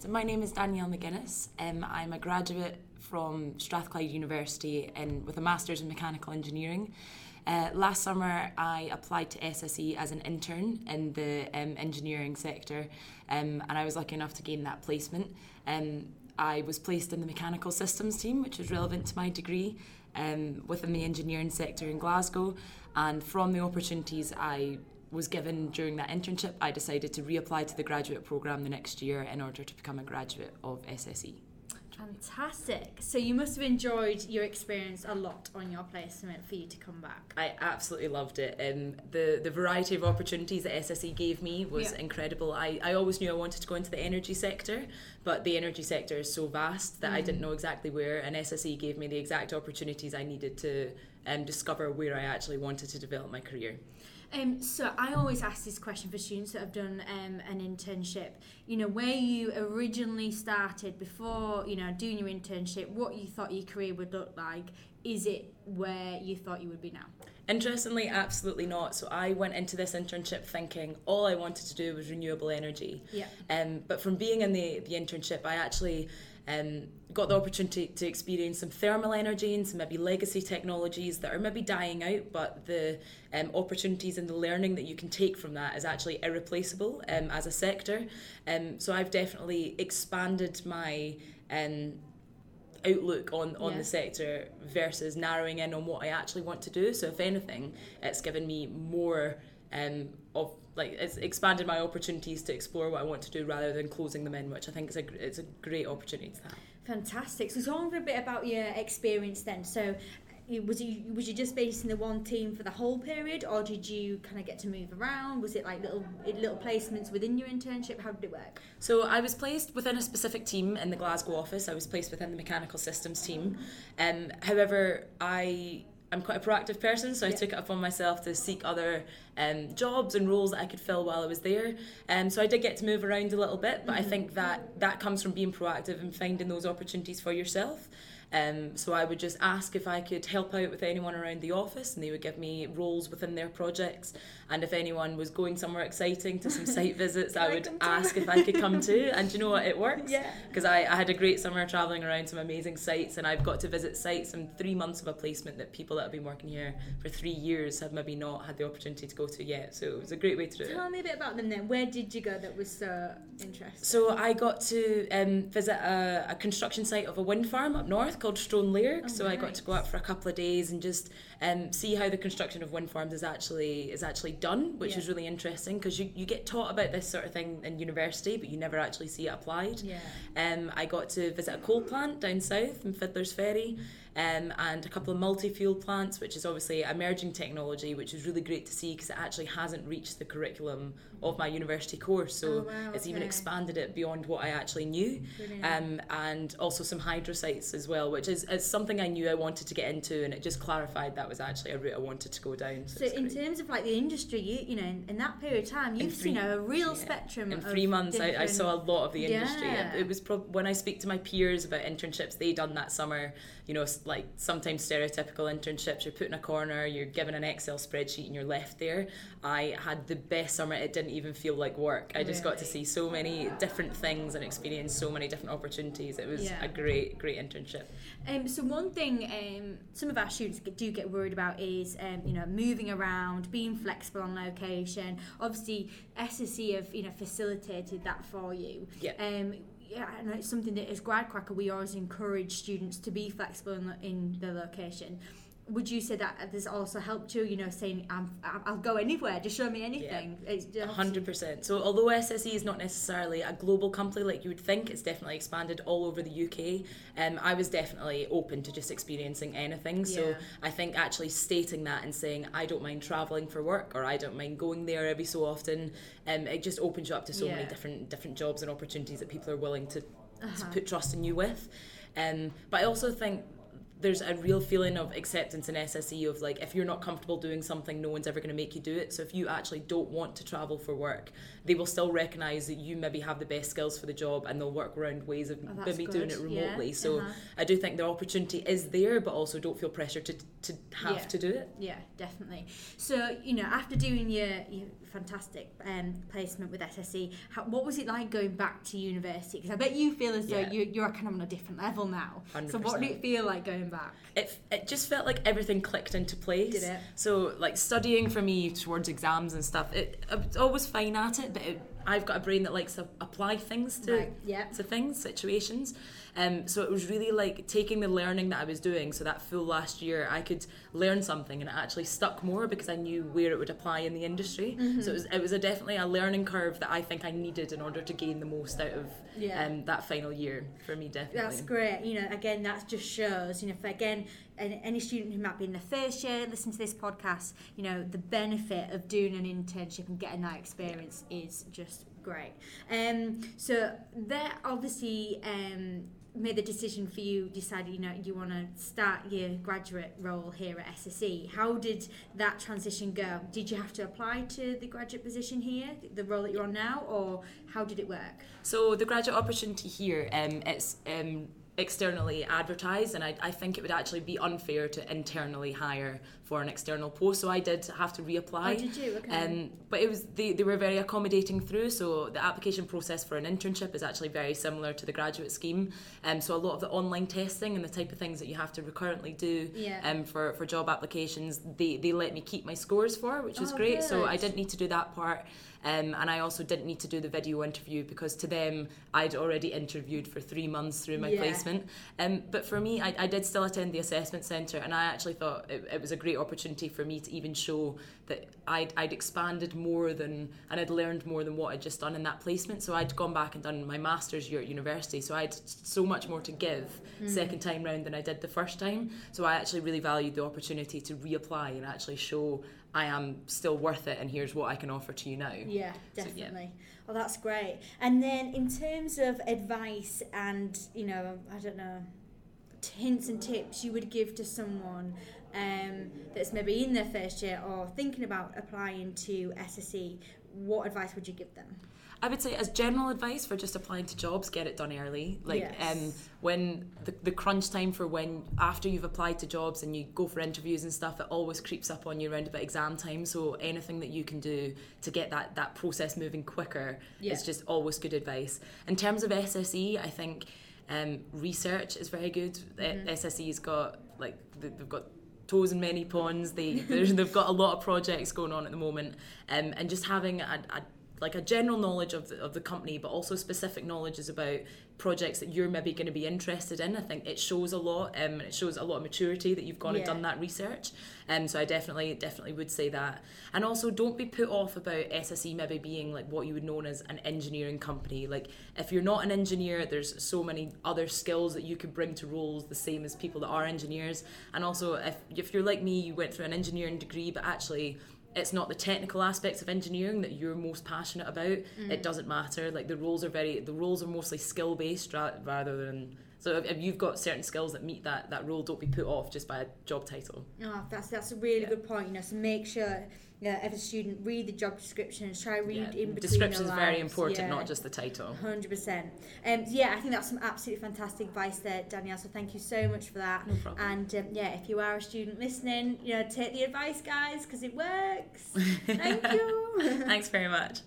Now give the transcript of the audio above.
So my name is Danielle McGuinness. Um, I'm a graduate from Strathclyde University in, with a Masters in Mechanical Engineering. Uh, last summer, I applied to SSE as an intern in the um, engineering sector, um, and I was lucky enough to gain that placement. Um, I was placed in the mechanical systems team, which is relevant to my degree um, within the engineering sector in Glasgow. And from the opportunities I was given during that internship, I decided to reapply to the graduate programme the next year in order to become a graduate of SSE. Fantastic. So you must have enjoyed your experience a lot on your placement for you to come back. I absolutely loved it. Um, the the variety of opportunities that SSE gave me was yeah. incredible. I, I always knew I wanted to go into the energy sector, but the energy sector is so vast that mm. I didn't mm. know exactly where. And SSE gave me the exact opportunities I needed to um, discover where I actually wanted to develop my career. Um, so I always ask this question for students that have done um, an internship. You know, where you originally started before, you know, doing your internship, what you thought your career would look like. Is it where you thought you would be now? Interestingly, absolutely not. So I went into this internship thinking all I wanted to do was renewable energy. Yeah. Um, but from being in the, the internship, I actually um, got the opportunity to experience some thermal energy and some maybe legacy technologies that are maybe dying out, but the um, opportunities and the learning that you can take from that is actually irreplaceable um, as a sector. Um, so I've definitely expanded my um, outlook on, on yeah. the sector versus narrowing in on what I actually want to do. So if anything, it's given me more um, of like it's expanded my opportunities to explore what I want to do rather than closing them in, which I think is a it's a great opportunity to have. Fantastic. So talk a bit about your experience then. So was you was you just based in the one team for the whole period, or did you kind of get to move around? Was it like little little placements within your internship? How did it work? So I was placed within a specific team in the Glasgow office. I was placed within the mechanical systems team. Um, however, I I'm quite a proactive person, so I took it upon myself to seek other um, jobs and roles that I could fill while I was there. Um, so I did get to move around a little bit, but mm-hmm. I think that that comes from being proactive and finding those opportunities for yourself. Um, so I would just ask if I could help out with anyone around the office, and they would give me roles within their projects. And if anyone was going somewhere exciting to some site visits, I would ask if I could come too. And you know what? It works. Yeah. Because I, I had a great summer traveling around some amazing sites, and I've got to visit sites in three months of a placement that people that have been working here for three years have maybe not had the opportunity to go to yet. So it was a great way to do Tell it. Tell me a bit about them then. Where did you go that was so interesting? So I got to um, visit a, a construction site of a wind farm up north called Stronelairg. Oh, so nice. I got to go out for a couple of days and just um, see how the construction of wind farms is actually is actually done, which yeah. is really interesting because you, you get taught about this sort of thing in university, but you never actually see it applied. Yeah. Um, I got to visit a coal plant down south in Fiddler's Ferry um, and a couple of multi-fuel plants, which is obviously emerging technology, which is really great to see because it actually hasn't reached the curriculum of my university course. So oh, wow, it's okay. even expanded it beyond what I actually knew. Um, and also some hydro sites as well, which is, is something I knew I wanted to get into, and it just clarified that was actually a route I wanted to go down. So, so in great. terms of like the industry, you you know, in, in that period of time, you've three, seen a real yeah. spectrum. In three months, I, I, saw a lot of the industry. Yeah. It, it was when I speak to my peers about internships they done that summer. You know, like sometimes stereotypical internships. You're put in a corner, you're given an Excel spreadsheet, and you're left there. I had the best summer. It didn't even feel like work. I just really? got to see so many different things and experience so many different opportunities. It was yeah. a great, great internship. Um, so one thing um, some of our students do get worried about is um, you know moving around, being flexible on location. Obviously, SSE have you know facilitated that for you. Yeah. Um, yeah, and it's something that as Gradcracker we always encourage students to be flexible in, in the location would you say that this also helped you? You know, saying I'm, I'll go anywhere, just show me anything. Yeah, Hundred percent. So although SSE is not necessarily a global company like you would think, it's definitely expanded all over the UK. Um, I was definitely open to just experiencing anything. So yeah. I think actually stating that and saying I don't mind traveling for work or I don't mind going there every so often, um, it just opens you up to so yeah. many different different jobs and opportunities that people are willing to, uh-huh. to put trust in you with. Um, but I also think there's a real feeling of acceptance in SSE of like if you're not comfortable doing something, no one's ever going to make you do it. So if you actually don't want to travel for work, they will still recognise that you maybe have the best skills for the job, and they'll work around ways of oh, maybe good. doing it remotely. Yeah. So uh-huh. I do think the opportunity is there, but also don't feel pressure to to have yeah. to do it. Yeah, definitely. So you know, after doing your your fantastic um, placement with SSE. How, what was it like going back to university? Because I bet you feel as though Yeah. you, you're kind of on a different level now. So what 100%. did it feel like going back? it, it just felt like everything clicked into place. Did it? So like studying for me towards exams and stuff, it, I was always fine at it, but it, I've got a brain that likes to apply things to Right, yeah. to things, situations. Um, so it was really like taking the learning that I was doing. So that full last year, I could learn something, and it actually stuck more because I knew where it would apply in the industry. Mm-hmm. So it was it was a definitely a learning curve that I think I needed in order to gain the most out of Yeah. um, that final year for me. Definitely. That's great. You know, again, that just shows, you know, for again, any student who might be in their first year, listen to this podcast, you know, the benefit of doing an internship and getting that experience is just great. Um, so that obviously um, made the decision for you, decided, you know, you want to start your graduate role here at SSE. How did that transition go? Did you have to apply to the graduate position here, the role that you're on now, or how did it work? So the graduate opportunity here, um, it's um, externally advertised, and I, I think it would actually be unfair to internally hire for an external post. So I did have to reapply. Oh, did you? Okay. Um, but it was they, they were very accommodating through. So the application process for an internship is actually very similar to the graduate scheme. Um, so a lot of the online testing and the type of things that you have to recurrently do Yeah. um, for, for job applications, they, they let me keep my scores for, which was Oh, great. So I didn't need to do that part. Um, and I also didn't need to do the video interview because to them I'd already interviewed for three months through my Yeah. placement. Um, but for me, I, I did still attend the assessment centre, and I actually thought it, it was a great opportunity for me to even show that I'd, I'd expanded more than and I'd learned more than what I'd just done in that placement. So I'd gone back and done my master's year at university, so I had so much more to give second time round than I did the first time. So I actually really valued the opportunity to reapply and actually show I am still worth it, and here's what I can offer to you now. Yeah, So, yeah. definitely. Well, that's great. And then in terms of advice and, you know, I don't know, hints and tips you would give to someone um, that's maybe in their first year or thinking about applying to SSE, what advice would you give them? I would say, as general advice for just applying to jobs, get it done early. Like, Yes. um, when the, the crunch time for when after you've applied to jobs and you go for interviews and stuff, it always creeps up on you around about exam time. So anything that you can do to get that that process moving quicker Yeah. is just always good advice. In terms of SSE, I think um, research is very good. Mm-hmm. Uh, SSE's got like they- they've got toes in many ponds. They they've got a lot of projects going on at the moment, um, and just having a, a like a general knowledge of the, of the company, but also specific knowledges about projects that you're maybe going to be interested in. I think it shows a lot, um, and it shows a lot of maturity that you've gone and done that research. Um, so I definitely, definitely would say that. And also, don't be put off about SSE maybe being like what you would know as an engineering company. Like if you're not an engineer, there's so many other skills that you could bring to roles the same as people that are engineers. And also, if if you're like me, you went through an engineering degree, but actually it's not the technical aspects of engineering that you're most passionate about mm. it doesn't matter like the roles are very the roles are mostly skill based ra- rather than so if, if you've got certain skills that meet that that role don't be put off just by a job title Oh, that's that's a really Yeah. good point. You know, so make sure you know, as a student read the job description and try read Yeah, in between description is very important Yeah. not just the title Hundred percent. Um, yeah, I think that's some absolutely fantastic advice there, Danielle. So thank you so much for that. No problem. And um, yeah, if you are a student listening, you know, take the advice, guys, because it works. thank you. thanks very much